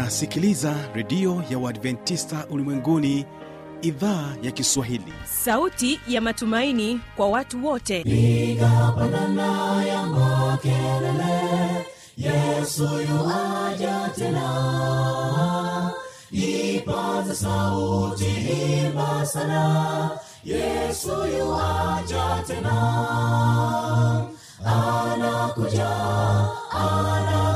unasikiliza redio ya uadventista ulimwenguni idhaa ya kiswahili. Sauti ya matumaini kwa watu wote. Piga pandana ya makelele yesu yuaja tena. Ipaza sauti imba sana yesu yuaja tena. Anakuja anakuja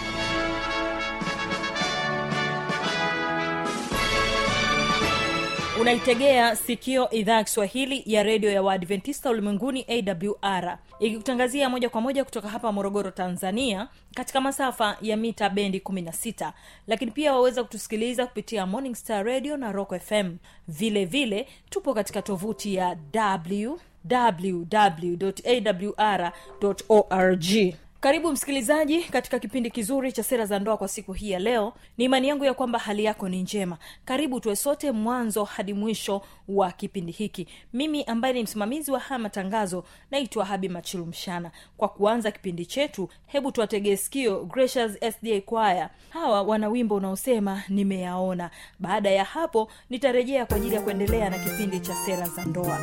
unaitegea sikio idhaa ya kiswahili ya redio ya waadventista ulimwenguni awr ikikutangazia moja kwa moja kutoka hapa morogoro tanzania katika masafa ya mita bendi 16 lakini pia waweza kutusikiliza kupitia morning star radio na rock fm vile vile tupo katika tovuti ya www awr org karibu msikilizaji katika kipindi kizuri cha sera za ndoa kwa siku hii ya leo. Ni imani yangu ya kwamba hali yako ni njema. Karibu tuwe sote mwanzo hadi mwisho wa kipindi hiki. Mimi ambaye ni msimamizi wa haya matangazo naitwa habi machilu mshana. Kwa kuanza kipindi chetu hebu tuwategee sikio gracious sda kwaya hawa wana wimbo unaosema nimeyaona. Baada ya hapo nitarejea kwa ajili ya kuendelea na kipindi cha sera za ndoa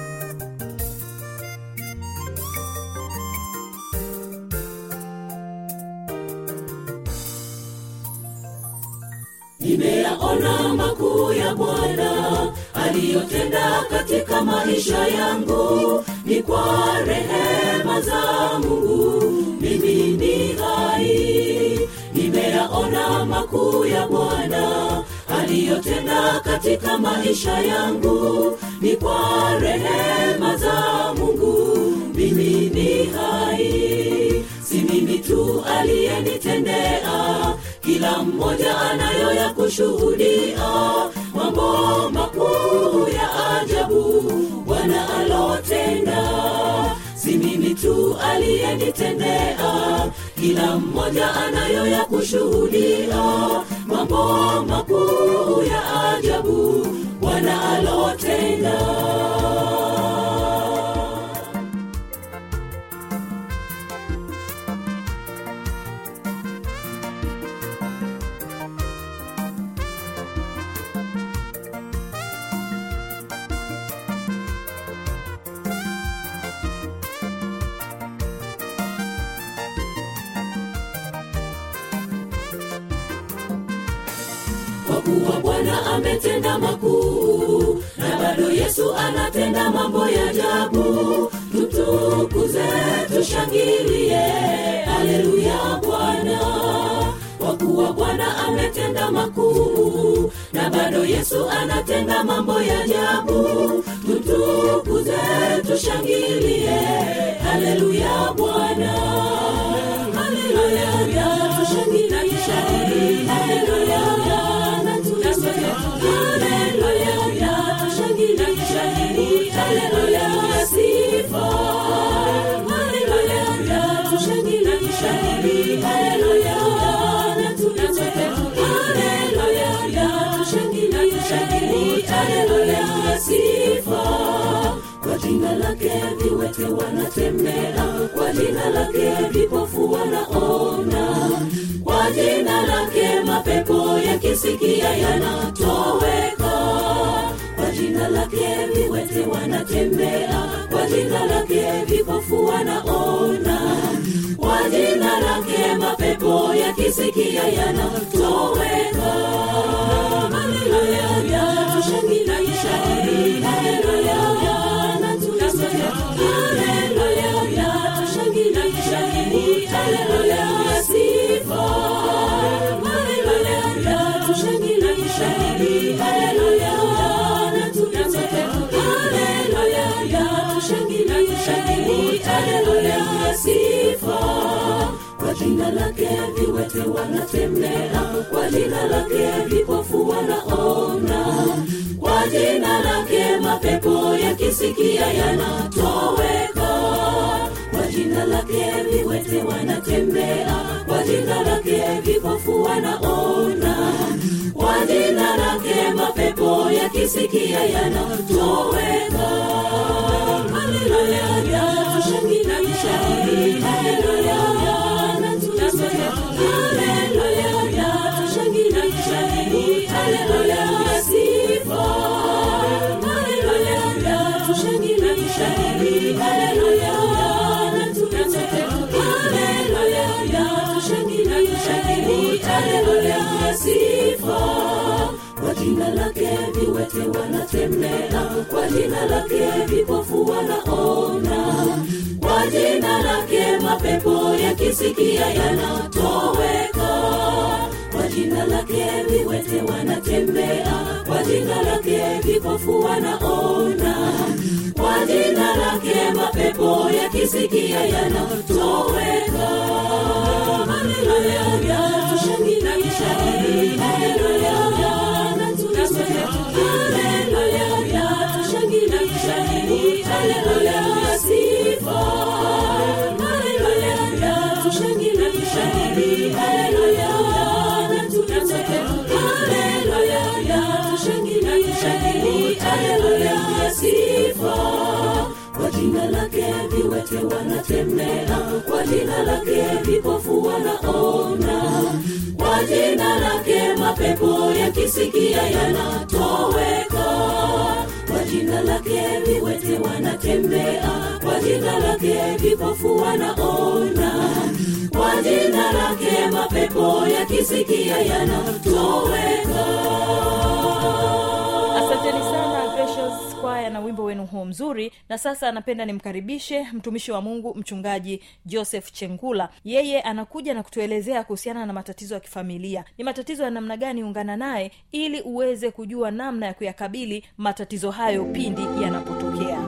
nimeyaona makuu ya bwana aliyotenda katika maisha yangu. Ni kwa rehema za mungu. Mimi ni hai. Nimeyaona makuu ya bwana aliyotenda katika maisha yangu. Ni kwa rehema za mungu. Mimi ni hai. Si mimi tu aliyenitendea kila mmoja anayo ya kushuhudia. Mambo makuu ya ajabu bwana alotenda. Si mimi tu aliyenitendea. Kila mmoja anayo ya kushuhudia. Mambo makuu ya ajabu bwana alotenda ametenda makuu na bado yesu anatenda mambo ya jabu tutukuze tushangilie. Haleluya bwana. Kwa kuwa bwana ametenda makuu na bado yesu anatenda mambo ya jabu tutukuze tushangilie. Haleluya bwana. Haleluya tushangilie. Haleluya jina lake viwete wanatembea kwa jina lake vipofu wanaona kwa jina lake mapepo yakisikia yanatoweka. Kwa jina lake viwete wanatembea. Kwa jina lake vipofu wanaona. Kwa jina lake mapepo yakisikia yanatoweka. Haleluya tushangilie haleluya sifa. Kwa jina lake viwete wanatembea kwa jina lake vipofu wanaona. Kwa jina lake mapepo yakisikia yanatoweka. Kwa jina lake viwete wanatembea kwa jina lake vipofu wanaona. Kwa jina lake mapepo yakisikia yanatoweka haleluya wanatembea kwa jina lake vipofu wanaona. Kwa jina lake mapepo yakisikia yanatoweka. Kwa jina lake viwete wanatembea. Kwa jina lake vipofu wanaona. Kwa jina lake mapepo yakisikia yanatoweka. Haleluya tushangilisha haleluya haleluya sifa viwete wanatembea kwa jina lake vipofu wanaona. Kwa jina lake mapepo yakisikia yanatoweka. Kwa jina lake viwete wanatembea kwa jina lake vipofu wanaona. Kwa jina lake mapepo yakisikia yanatoweka Na wimbo wenu huo mzuri. Na sasa napenda nimkaribishe mtumishi wa mungu mchungaji joseph chengula. Yeye anakuja na kutuelezea kuhusiana na matatizo ya kifamilia. Ni matatizo ya namna gani ungana naye ili uweze kujua namna ya kuyakabili matatizo hayo pindi yanapotokea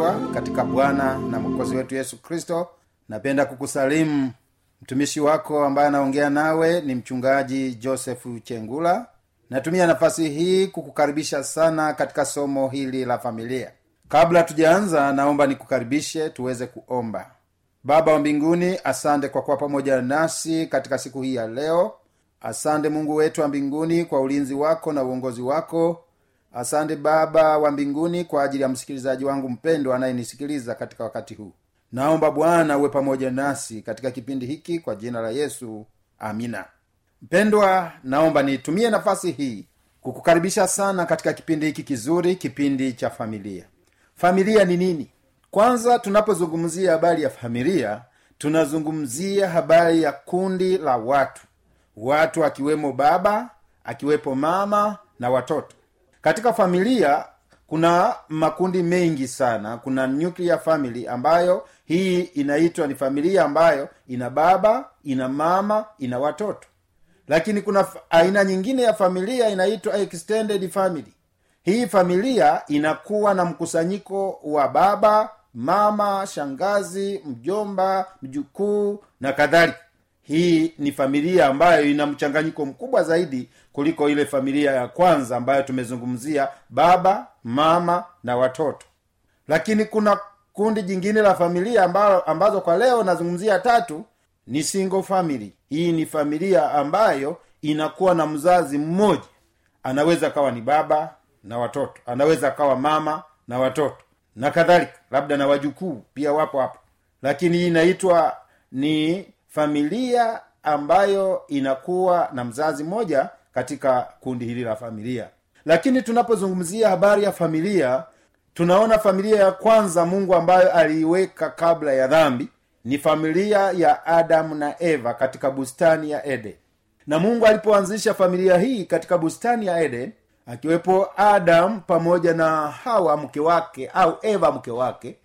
pendwa katika bwana na mwokozi wetu yesu kristo napenda kukusalimu. Mtumishi wako ambaye anaongea nawe ni mchungaji josefu chengula. Natumia nafasi hii kukukaribisha sana katika somo hili la familia. Kabla tujaanza naomba nikukaribishe tuweze kuomba. Baba wa mbinguni asante kwa kuwa pamoja nasi katika siku hii ya leo. Asante mungu wetu wa mbinguni kwa ulinzi wako na uongozi wako asante baba wa mbinguni kwa ajili ya msikilizaji wangu mpendwa anayenisikiliza katika wakati huu. Naomba bwana uwe pamoja nasi katika kipindi hiki kwa jina la yesu. Amina. Mpendwa naomba niitumie nafasi hii kukukaribisha sana katika kipindi hiki kizuri kipindi cha familia. Familia ni nini? Kwanza tunapozungumzia habari ya familia tunazungumzia habari ya kundi la watu. Watu akiwemo baba akiwepo mama na watoto katika familia kuna makundi mengi sana. Kuna nuclear family ambayo hii inaitwa ni familia ambayo ina baba ina mama ina watoto. Lakini kuna aina nyingine ya familia inaitwa extended family. Hii familia inakuwa na mkusanyiko wa baba mama shangazi mjomba mjukuu na kadhalika. Hii ni familia ambayo ina mchanganyiko mkubwa zaidi kuliko ile familia ya kwanza ambayo tumezungumzia baba mama na watoto. Lakini kuna kundi jingine la familia ambazo, ambazo kwa leo nazungumzia tatu ni single family. Hii ni familia ambayo inakuwa na mzazi mmoja. Anaweza akawa ni baba na watoto. Anaweza akawa mama na watoto. Na kadhalika labda na wajukuu pia wapo hapo. Lakini hii inaitwa ni familia ambayo inakuwa na mzazi mmoja katika kundi hili la familia. Lakini tunapozungumzia habari ya familia tunaona familia ya kwanza mungu ambayo aliiweka kabla ya dhambi ni familia ya adamu na eva katika bustani ya eden. Na mungu alipoanzisha familia hii katika bustani ya eden akiwepo adamu pamoja na hawa mke wake au eva mke wake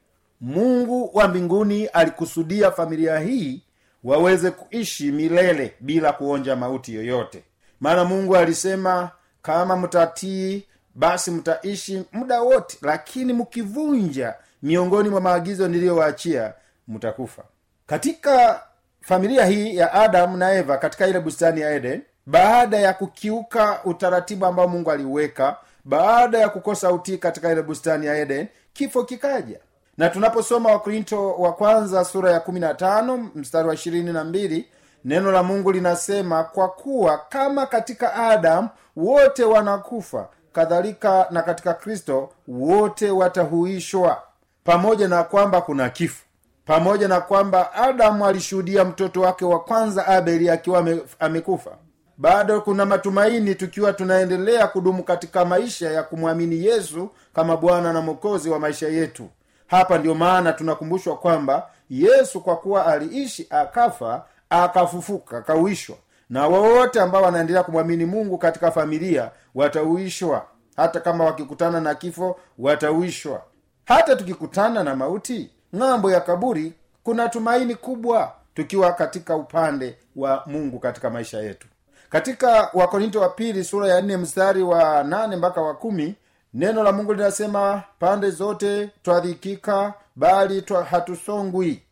mungu wa mbinguni alikusudia familia hii waweze kuishi milele bila kuonja mauti yoyote maana mungu alisema kama mtatii basi mtaishi muda wote lakini mkivunja miongoni mwa maagizo niliyowaachia mtakufa katika familia hii ya adamu na eva katika ile bustani ya eden baada ya kukiuka utaratibu ambao mungu aliuweka baada ya kukosa utii katika ile bustani ya eden kifo kikaja. Na tunaposoma wakorinto wa kwanza sura ya kumi na tano mstari wa ishirini na mbili neno la mungu linasema kwa kuwa kama katika adamu wote wanakufa kadhalika na katika kristo wote watahuishwa. Pamoja na kwamba kuna kifo. Pamoja na kwamba adamu alishuhudia mtoto wake wa kwanza abeli akiwa amekufa. Bado kuna matumaini tukiwa tunaendelea kudumu katika maisha ya kumwamini yesu kama bwana na mwokozi wa maisha yetu. Hapa ndio maana tunakumbushwa kwamba yesu kwa kuwa aliishi akafa akafufuka akauishwa. Na wowote ambao wanaendelea kumwamini mungu katika familia watauishwa. Hata kama wakikutana na kifo watauishwa. Hata tukikutana na mauti ng'ambo ya kaburi kuna tumaini kubwa tukiwa katika upande wa mungu katika maisha yetu. Katika wakorinto wa pili sura ya nne mstari wa nane mpaka wa kumi neno la mungu linasema pande zote twadhikika bali hatusongwi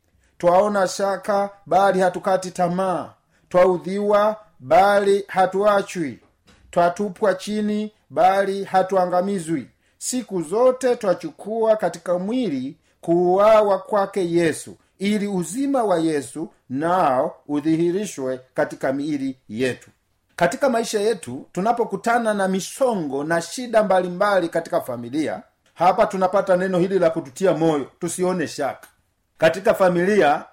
twaona shaka bali hatukati tamaa. Twaudhiwa bali hatuachwi. Twatupwa chini bali hatuangamizwi. Siku zote twachukua katika mwili kuuawa kwake yesu ili uzima wa yesu nao udhihirishwe katika miili yetu. Katika maisha yetu tunapokutana na misongo na shida mbalimbali mbali katika familia hapa tunapata neno hili la kututia moyo tusione shaka katika familia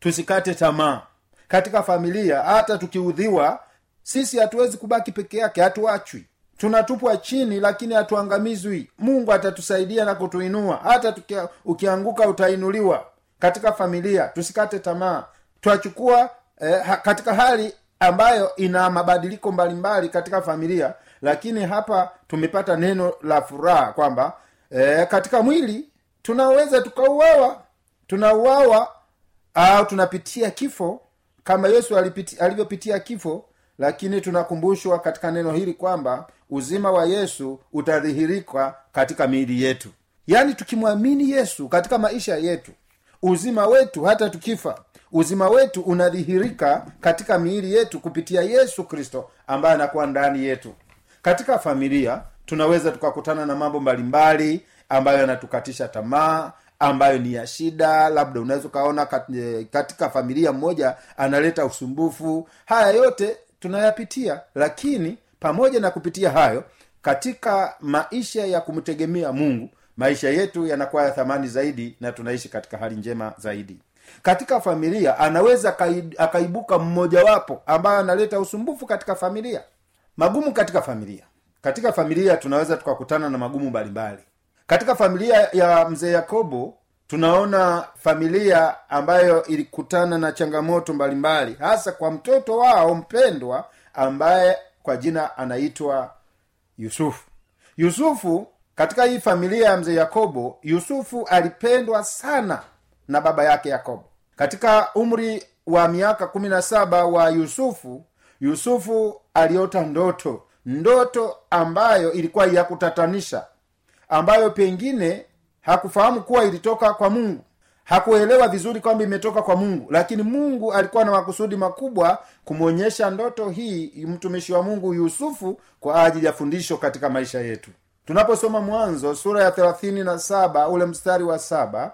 tusikate tamaa. Katika familia hata tukiudhiwa sisi hatuwezi kubaki peke yake hatuachwi. Tunatupwa chini lakini hatuangamizwi. Mungu atatusaidia na kutuinua. Hata tukia, ukianguka utainuliwa. Katika familia tusikate tamaa. Twachukua eh, katika hali ambayo ina mabadiliko mbalimbali katika familia lakini hapa tumepata neno la furaha kwamba eh, katika mwili tunaweza tukauawa tunauawa au tunapitia kifo kama yesu alivyopitia kifo lakini tunakumbushwa katika neno hili kwamba uzima wa yesu utadhihirika katika miili yetu. Yaani tukimwamini yesu katika maisha yetu uzima wetu hata tukifa uzima wetu unadhihirika katika miili yetu kupitia yesu kristo ambaye anakuwa ndani yetu. Katika familia tunaweza tukakutana na mambo mbalimbali ambayo yanatukatisha tamaa ambayo ni ya shida labda unaweza ukaona katika familia mmoja analeta usumbufu. Haya yote tunayapitia lakini pamoja na kupitia hayo katika maisha ya kumtegemea mungu maisha yetu yanakuwa ya thamani zaidi na tunaishi katika hali njema zaidi. Katika familia anaweza akaibuka mmojawapo ambayo analeta usumbufu katika familia. Magumu katika familia. Katika familia tunaweza tukakutana na magumu mbalimbali katika familia ya mzee yakobo tunaona familia ambayo ilikutana na changamoto mbalimbali hasa kwa mtoto wao mpendwa ambaye kwa jina anaitwa yusufu. Yusufu katika hii familia ya mzee yakobo yusufu alipendwa sana na baba yake yakobo. Katika umri wa miaka kumi na saba wa yusufu yusufu aliota ndoto ndoto ambayo ilikuwa ya kutatanisha ambayo pengine hakufahamu kuwa ilitoka kwa mungu. Hakuelewa vizuri kwamba imetoka kwa mungu. Lakini mungu alikuwa na makusudi makubwa kumwonyesha ndoto hii mtumishi wa mungu yusufu kwa ajili ya fundisho katika maisha yetu. Tunaposoma mwanzo sura ya thelathini na saba ule mstari wa saba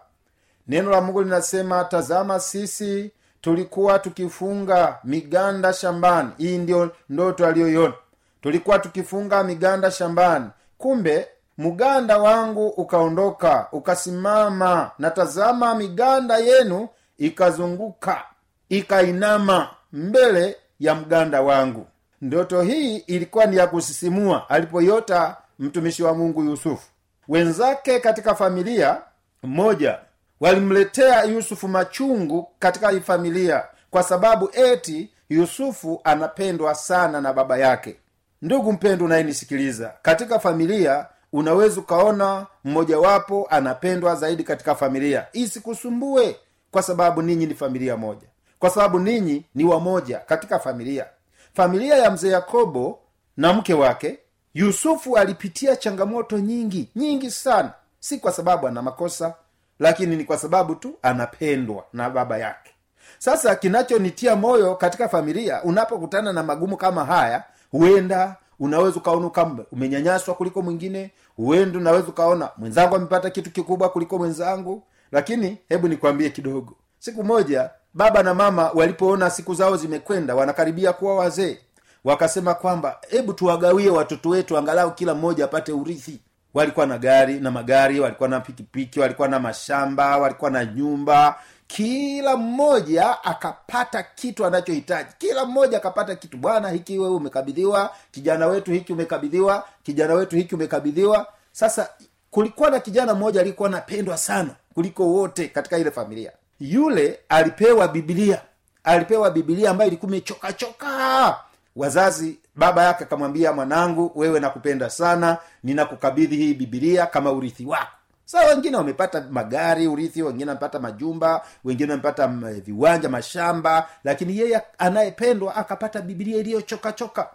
neno la mungu linasema tazama sisi tulikuwa tukifunga miganda shambani. Hii ndiyo ndoto aliyoiona. Tulikuwa tukifunga miganda shambani. Kumbe mganda wangu ukaondoka ukasimama na tazama miganda yenu ikazunguka ikainama mbele ya mganda wangu. Ndoto hii ilikuwa ni ya kusisimua alipoyota mtumishi wa mungu yusufu. Wenzake katika familia mmoja walimletea yusufu machungu katika familia kwa sababu eti yusufu anapendwa sana na baba yake. Ndugu mpendo unayenisikiliza katika familia unaweza ukaona mmojawapo anapendwa zaidi katika familia. Isikusumbue kwa sababu ninyi ni familia moja. Kwa sababu ninyi ni wamoja katika familia. Familia ya mzee yakobo na mke wake yusufu alipitia changamoto nyingi nyingi sana. Si kwa sababu ana makosa lakini ni kwa sababu tu anapendwa na baba yake. Sasa kinachonitia moyo katika familia unapokutana na magumu kama haya huenda unaweza ukaona kamba umenyanyaswa kuliko mwingine huenda unaweza ukaona mwenzangu amepata kitu kikubwa kuliko mwenzangu. Lakini hebu nikwambie kidogo. Siku moja baba na mama walipoona siku zao zimekwenda wanakaribia kuwa wazee. Wakasema kwamba hebu tuwagawie watoto wetu angalau kila mmoja apate urithi. Walikuwa na gari na magari walikuwa na pikipiki walikuwa na mashamba walikuwa na nyumba kila mmoja akapata kitu anachohitaji. Kila mmoja akapata kitu. Bwana hiki wewe umekabidhiwa. Kijana wetu hiki umekabidhiwa. Kijana wetu hiki umekabidhiwa. Sasa kulikuwa na kijana mmoja aliyekuwa anapendwa sana kuliko wote katika ile familia. Yule alipewa bibilia alipewa bibilia ambayo ilikuwa imechokachoka wazazi baba yake akamwambia mwanangu wewe nakupenda sana. Ninakukabidhi hii bibilia kama urithi wako sa wengine wamepata magari urithi wengine wamepata majumba wengine wamepata viwanja mashamba lakini yeye anayependwa akapata bibilia iliyochokachoka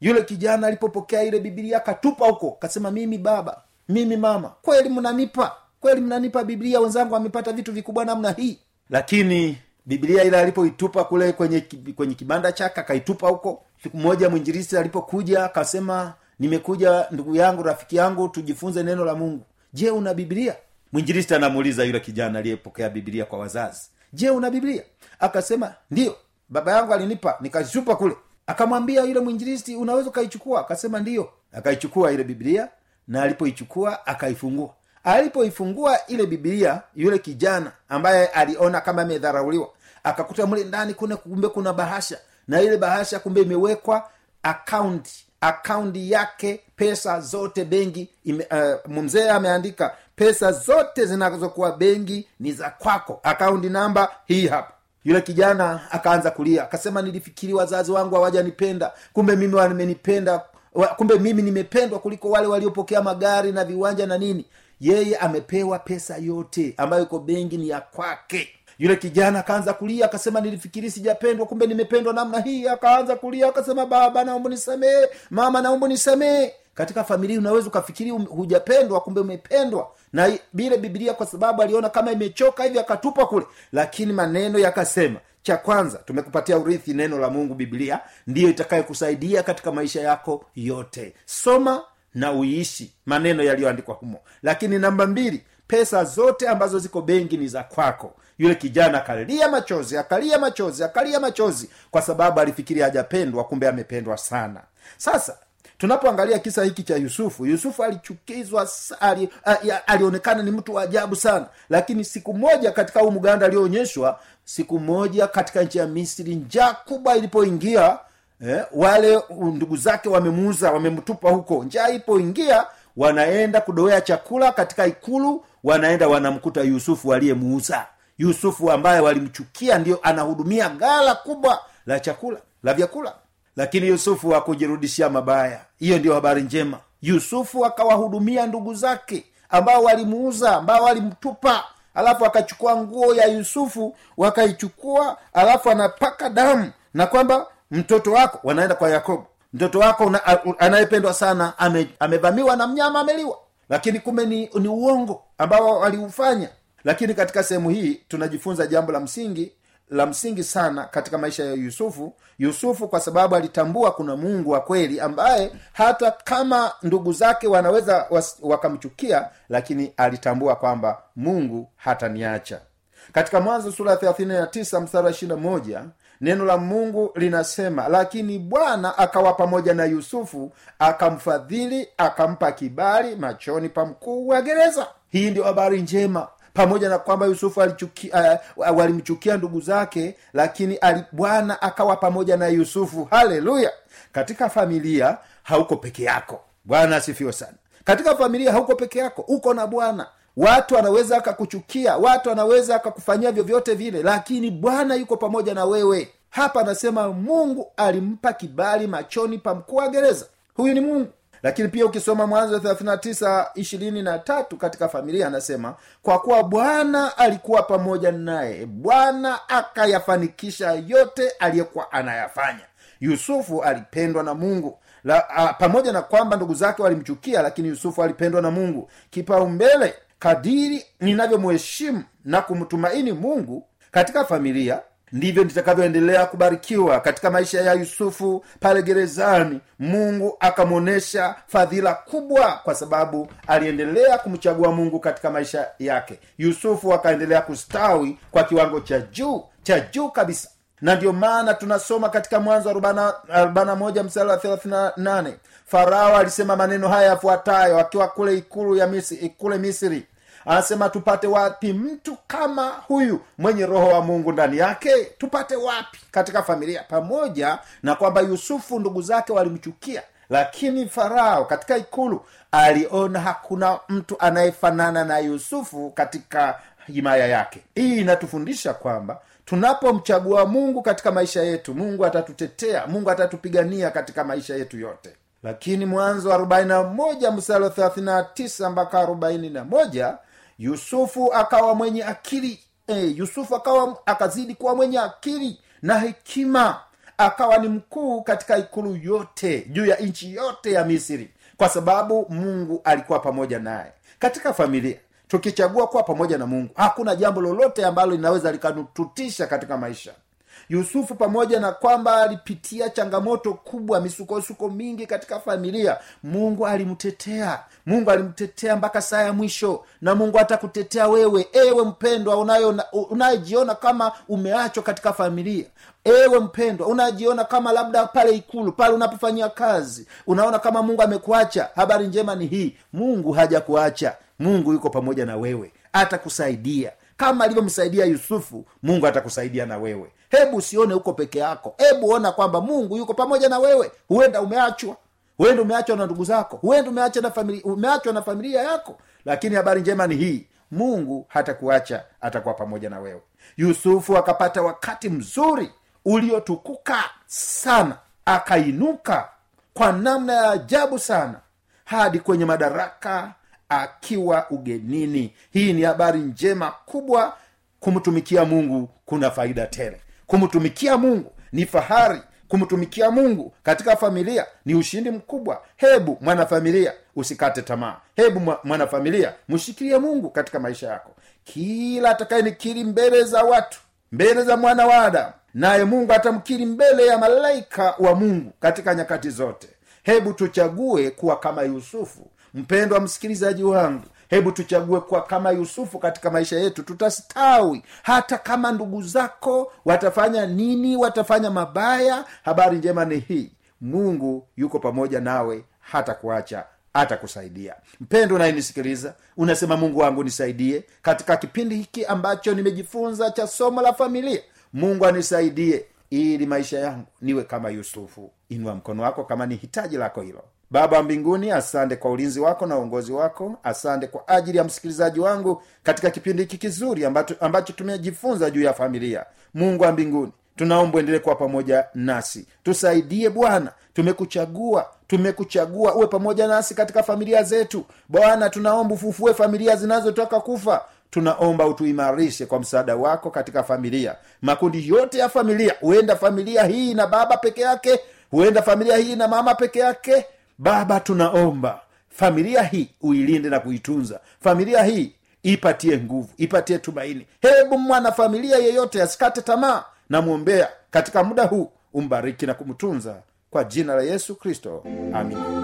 yule kijana alipopokea ile bibilia akatupa huko kasema mimi baba mimi mama kweli mnanipa kweli mnanipa biblia wenzangu wamepata vitu vikubwa namna hii. Lakini bibilia ile alipoitupa kule kwenye kwenye kibanda chake akaitupa huko. Siku moja mwinjirisi alipokuja akasema nimekuja ndugu yangu rafiki yangu tujifunze neno la mungu je una biblia? Mwinjilisti anamuuliza yule kijana aliyepokea biblia kwa wazazi. Je una biblia? Akasema ndiyo baba yangu alinipa nikashupa kule. Akamwambia yule mwinjilisti unaweza ukaichukua? Akasema ndiyo akaichukua ile biblia na alipoichukua akaifungua. Alipoifungua ile biblia yule kijana ambaye aliona kama amedharauliwa akakuta mle ndani kuna kumbe kuna bahasha na ile bahasha kumbe imewekwa akaunti akaunti yake pesa zote benki uh, mzee ameandika pesa zote zinazokuwa benki ni za kwako. Akaunti namba hii hapa. Yule kijana akaanza kulia akasema nilifikiri wazazi wangu hawajanipenda. Kumbe mimi wamenipenda kumbe mimi nimependwa kuliko wale waliopokea magari na viwanja na nini. Yeye amepewa pesa yote ambayo iko benki ni ya kwake yule kijana akaanza kulia akasema nilifikiri sijapendwa kumbe nimependwa namna hii. Akaanza kulia akasema baba naomba nisamee mama naomba nisamee katika familia unaweza ukafikiri um- hujapendwa kumbe umependwa. Na bile bibilia kwa sababu aliona kama imechoka hivi akatupa kule. Lakini maneno yakasema cha kwanza tumekupatia urithi neno la mungu biblia ndiyo itakayokusaidia katika maisha yako yote. Soma na uishi maneno yaliyoandikwa humo. Lakini namba mbili pesa zote ambazo ziko benki ni za kwako yule kijana akalia machozi akalia machozi akalia machozi kwa sababu alifikiri hajapendwa kumbe amependwa sana. Sasa tunapoangalia kisa hiki cha yusufu yusufu alichukizwa ali, alionekana ni mtu wa ajabu sana. Lakini siku moja katika huu mganda aliyoonyeshwa siku moja katika nchi ya misri njaa kubwa ilipoingia eh, wale ndugu zake wamemuuza wamemtupa huko. Njaa ipoingia wanaenda kudoea chakula katika ikulu wanaenda wanamkuta yusufu aliyemuuza yusufu ambaye walimchukia ndio anahudumia gala kubwa la chakula la vyakula. Lakini yusufu hakujirudishia mabaya. Hiyo ndiyo habari njema. Yusufu akawahudumia ndugu zake ambao walimuuza ambao walimtupa. Alafu akachukua nguo ya yusufu wakaichukua alafu anapaka damu na kwamba mtoto wako wanaenda kwa yakobo. Mtoto wako anayependwa sana ame, amevamiwa na mnyama ameliwa. Lakini kumbe ni, ni uongo ambao waliufanya lakini katika sehemu hii tunajifunza jambo la msingi la msingi sana katika maisha ya yusufu. Yusufu kwa sababu alitambua kuna mungu wa kweli ambaye hata kama ndugu zake wanaweza wakamchukia lakini alitambua kwamba mungu hataniacha. Katika mwanzo sura ya 39 mstari 21 neno la mungu linasema lakini bwana akawa pamoja na yusufu akamfadhili akampa kibali machoni pa mkuu wa gereza. Hii ndio habari njema pamoja na kwamba yusufu alichuki, uh, walimchukia ndugu zake lakini bwana akawa pamoja na yusufu. Haleluya! Katika familia hauko peke yako. Bwana asifiwe sana. Katika familia hauko peke yako uko na bwana. Watu anaweza akakuchukia watu anaweza akakufanyia vyovyote vile lakini bwana yuko pamoja na wewe. Hapa anasema mungu alimpa kibali machoni pa mkuu wa gereza. Huyu ni mungu lakini pia ukisoma mwanzo 39 ishirini na tatu katika familia anasema kwa kuwa bwana alikuwa pamoja naye bwana akayafanikisha yote aliyekuwa anayafanya. Yusufu alipendwa na mungu. La, a, pamoja na kwamba ndugu zake walimchukia lakini yusufu alipendwa na mungu. Kipaumbele kadiri ninavyomheshimu na kumtumaini mungu katika familia ndivyo nitakavyoendelea kubarikiwa katika maisha ya yusufu pale gerezani. Mungu akamwonyesha fadhila kubwa kwa sababu aliendelea kumchagua mungu katika maisha yake. Yusufu akaendelea kustawi kwa kiwango cha juu cha juu kabisa. Na ndiyo maana tunasoma katika mwanzo mstari wa thelathina nane farao alisema maneno haya yafuatayo akiwa kule ikulu ya misri, kule misri anasema tupate wapi mtu kama huyu mwenye roho wa mungu ndani yake? Tupate wapi? Katika familia pamoja na kwamba yusufu ndugu zake walimchukia lakini farao katika ikulu aliona hakuna mtu anayefanana na yusufu katika himaya yake. Hii inatufundisha kwamba tunapomchagua mungu katika maisha yetu mungu atatutetea mungu atatupigania katika maisha yetu yote. Lakini mwanzo wa 41 mstari wa 39 mpaka 41 yusufu akawa mwenye akili e, yusufu akawa akazidi kuwa mwenye akili na hekima. Akawa ni mkuu katika ikulu yote juu ya nchi yote ya misri kwa sababu mungu alikuwa pamoja naye. Katika familia tukichagua kuwa pamoja na mungu hakuna jambo lolote ambalo linaweza likanututisha katika maisha yusufu pamoja na kwamba alipitia changamoto kubwa misukosuko mingi katika familia mungu alimtetea. Mungu alimtetea mpaka saa ya mwisho na mungu atakutetea wewe ewe mpendwa unayejiona kama umeachwa katika familia. Ewe mpendwa unajiona kama labda pale ikulu pale unapofanyia kazi unaona kama mungu amekuacha. Habari njema ni hii mungu hajakuacha. Mungu yuko pamoja na wewe atakusaidia kama alivyomsaidia yusufu mungu atakusaidia na wewe. Hebu usione huko peke yako. Hebu ona kwamba mungu yuko pamoja na wewe. Huenda umeachwa. Huenda umeachwa na ndugu zako. Huenda umeachwa na familia, umeachwa na familia yako. Lakini habari njema ni hii. Mungu hatakuacha atakuwa pamoja na wewe. Yusufu akapata wakati mzuri uliotukuka sana. Akainuka kwa namna ya ajabu sana. Hadi kwenye madaraka akiwa ugenini. Hii ni habari njema kubwa. Kumtumikia mungu kuna faida tele. Kumtumikia mungu ni fahari. Kumtumikia mungu katika familia ni ushindi mkubwa. Hebu mwanafamilia usikate tamaa. Hebu mwanafamilia mshikilie mungu katika maisha yako. Kila atakayenikiri mbele za watu mbele za mwana wa adamu naye mungu atamkiri mbele ya malaika wa mungu katika nyakati zote. Hebu tuchague kuwa kama yusufu mpendwa msikilizaji wangu hebu tuchague kuwa kama yusufu katika maisha yetu tutastawi. Hata kama ndugu zako watafanya nini watafanya mabaya habari njema ni hii. Mungu yuko pamoja nawe hata kuacha atakusaidia mpendo unayenisikiliza unasema mungu wangu nisaidie. Katika kipindi hiki ambacho nimejifunza cha somo la familia mungu anisaidie ili maisha yangu niwe kama yusufu. Inua mkono wako kama ni hitaji lako hilo baba wa mbinguni asante kwa ulinzi wako na uongozi wako. Asante kwa ajili ya msikilizaji wangu katika kipindi hiki kizuri ambacho, ambacho tumejifunza juu ya familia. Mungu wa mbinguni tunaomba endelee kuwa pamoja nasi. Tusaidie bwana. Tumekuchagua tumekuchagua uwe pamoja nasi katika familia zetu. Bwana tunaomba ufufue familia zinazotoka kufa. Tunaomba utuimarishe kwa msaada wako katika familia. Makundi yote ya familia huenda familia hii na baba peke yake huenda familia hii na mama peke yake baba tunaomba familia hii uilinde na kuitunza. Familia hii ipatie nguvu ipatie tumaini. Hebu mwana familia yeyote asikate tamaa namwombea katika muda huu umbariki na kumtunza. Kwa jina la yesu kristo. Amina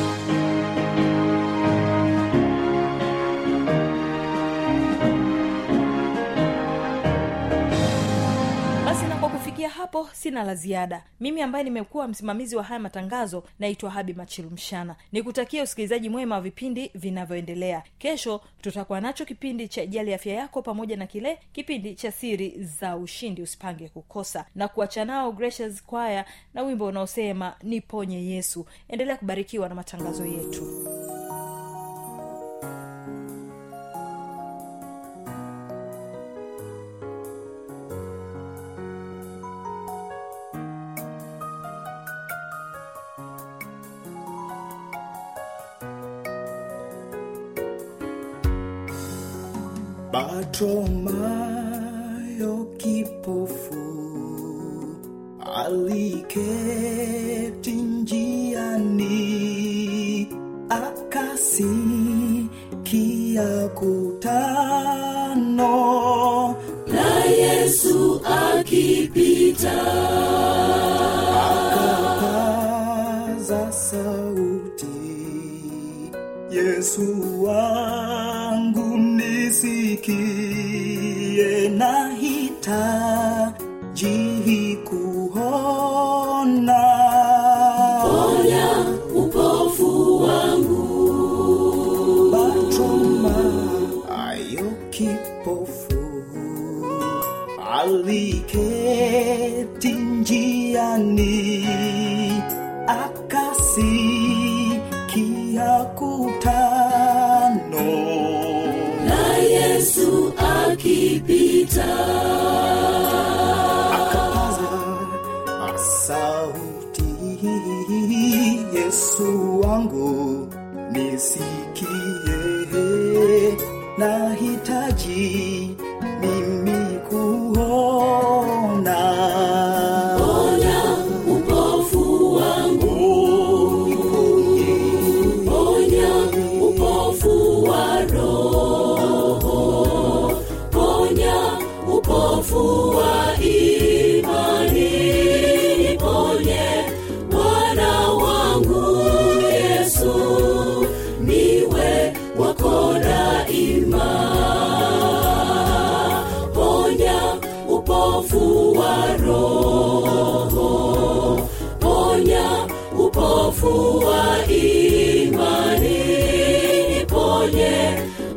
hapo sina la ziada. Mimi ambaye nimekuwa msimamizi wa haya matangazo naitwa habi machilumshana. Nikutakia usikilizaji mwema wa vipindi vinavyoendelea. Kesho tutakuwa nacho kipindi cha jali afya yako pamoja na kile kipindi cha siri za ushindi. Usipange kukosa. Na kuacha nao gracious kwaya na wimbo unaosema niponye yesu. Endelea kubarikiwa na matangazo yetu Bartimayo kipofu aliketi njiani, akasikia kutano. Na yesu akipita akapaza sauti, Yesu wangu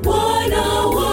bwana wangu